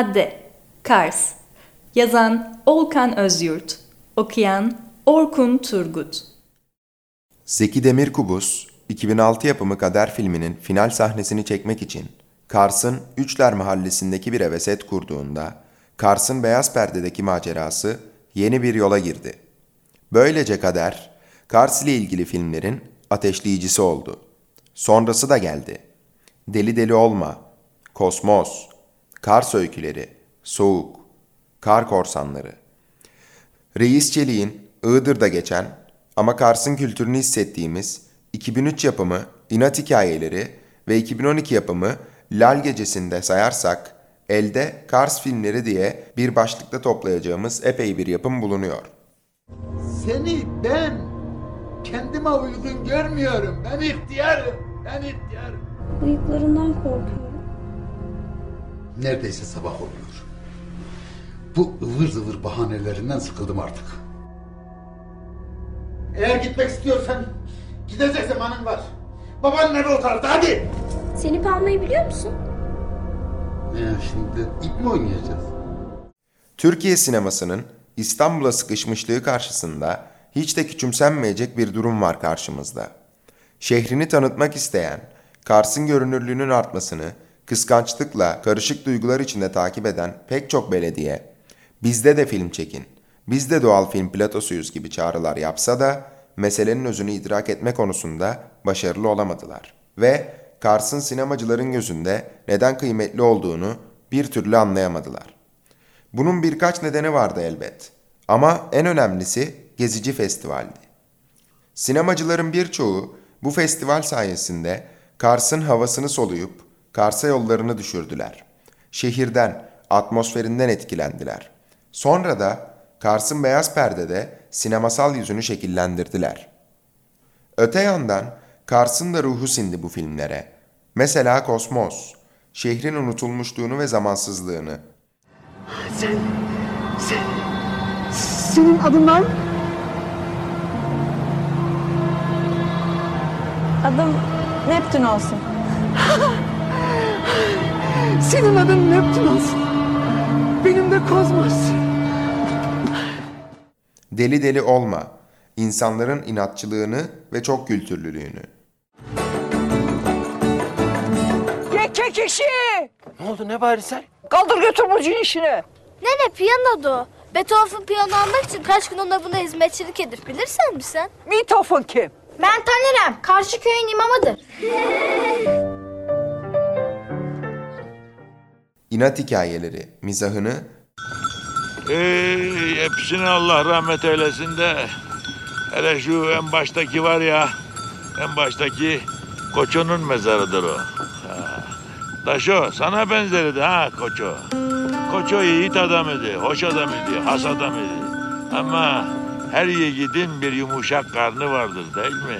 Madde Kars Yazan Olkan Özyurt Okuyan Orkun Turgut Zeki Demirkubuz, 2006 yapımı Kader filminin final sahnesini çekmek için Kars'ın Üçler mahallesindeki bir eve set kurduğunda Kars'ın beyaz perdedeki macerası yeni bir yola girdi. Böylece Kader, Kars ile ilgili filmlerin ateşleyicisi oldu. Sonrası da geldi. Deli Deli Olma, Kosmos, Kars Öyküleri, Soğuk, Kar Korsanları. Reis Çelik'in Iğdır'da geçen ama Kars'ın kültürünü hissettiğimiz 2003 yapımı İnat Hikayeleri ve 2012 yapımı Lal Gecesi'nde sayarsak elde Kars filmleri diye bir başlıkta toplayacağımız epey bir yapım bulunuyor. Seni ben kendime uygun görmüyorum. Ben ihtiyarım. Ben ihtiyarım. Bıyıklarından korkuyorum. Neredeyse sabah oluyor. Bu ıvır zıvır bahanelerinden sıkıldım artık. Eğer gitmek istiyorsan gidecek zamanın var. Baban nerede o tarafta hadi. Seni almayı biliyor musun? Ya şimdi ip mi oynayacağız? Türkiye sinemasının İstanbul'a sıkışmışlığı karşısında hiç de küçümsenmeyecek bir durum var karşımızda. Şehrini tanıtmak isteyen, Kars'ın görünürlüğünün artmasını kıskançlıkla karışık duygular içinde takip eden pek çok belediye, bizde de film çekin, biz de doğal film platosuyuz gibi çağrılar yapsa da meselenin özünü idrak etme konusunda başarılı olamadılar. Ve Kars'ın sinemacıların gözünde neden kıymetli olduğunu bir türlü anlayamadılar. Bunun birkaç nedeni vardı elbet. Ama en önemlisi Gezici Festival'di. Sinemacıların birçoğu bu festival sayesinde Kars'ın havasını soluyup Kars'a yollarını düşürdüler. Şehirden, atmosferinden etkilendiler. Sonra da Kars'ın beyaz perdede sinemasal yüzünü şekillendirdiler. Öte yandan Kars'ın da ruhu sindi bu filmlere. Mesela Kosmos, şehrin unutulmuşluğunu ve zamansızlığını, Sen, sen, senin adın ne? Adım Neptün olsun. Senin adın Neptün olsun. Benim de Kozmos. Deli Deli Olma, insanların inatçılığını ve çok kültürlülüğünü. Yeke kişi! Ne oldu ne bari sen? Kaldır götür bu cin işini. Nene piyanodu. Beethoven piyano almak için kaç gün ona buna hizmetçilik edip bilirsen mi sen? Beethoven kim? Ben tanırım. Karşı köyün imamıdır. İnat hikayeleri, mizahını Ey, hepsine Allah rahmet eylesin de. Hele şu en baştaki var ya, en baştaki Koço'nun mezarıdır o. Taşo, sana benzerdi ha Koço. Koço yiğit adam idi, hoş adam idi, has adam idi. Ama her yiğidin bir yumuşak karnı vardır değil mi?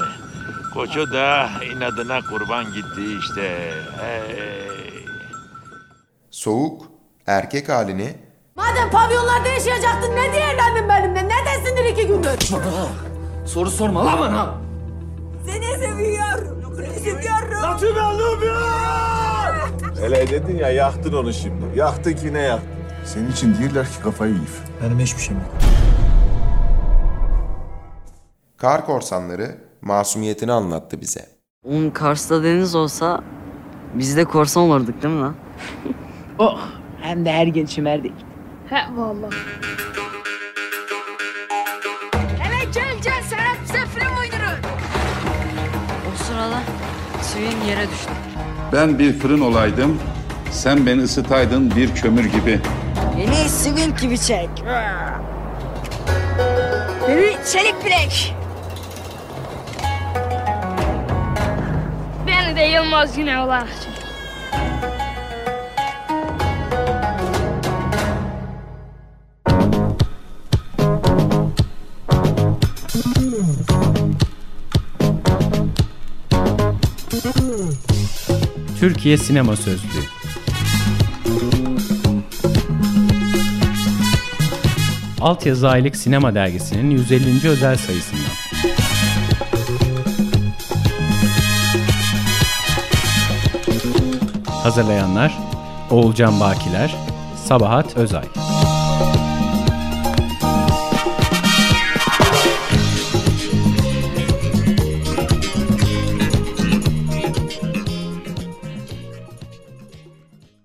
Koço da inadına kurban gitti işte. Hey. Soğuk, erkek halini Madem pavyonlarda yaşayacaktın ne diye evlendin benimle? Neredesindir iki gündür? Soru sorma lan bana. Seni seviyorum. Seni seviyorum. Hele dedin ya yaktın onu şimdi. Yaktın ki ne yaktın? Senin için değiller ki kafayı yiyip. Benim hiçbir şeyim yok. Kar korsanları masumiyetini anlattı bize. Oğlum Kars'ta deniz olsa biz de korsan olurduk değil mi lan? Oh, hem de her gün çimerdik. He valla. Evet gel gel Serap bize film oynarız. O sırada Swing yere düştü. Ben bir fırın olaydım. Sen beni ısıtaydın bir kömür gibi. Beni sivil gibi çek. Beni çelik bilek. Beni de Yılmaz Güney olarak çek. Türkiye Sinema Sözlüğü Altyazı Aylık Sinema Dergisi'nin 150. özel sayısından. Hazırlayanlar Oğulcan Bakiler, Sabahat Özay.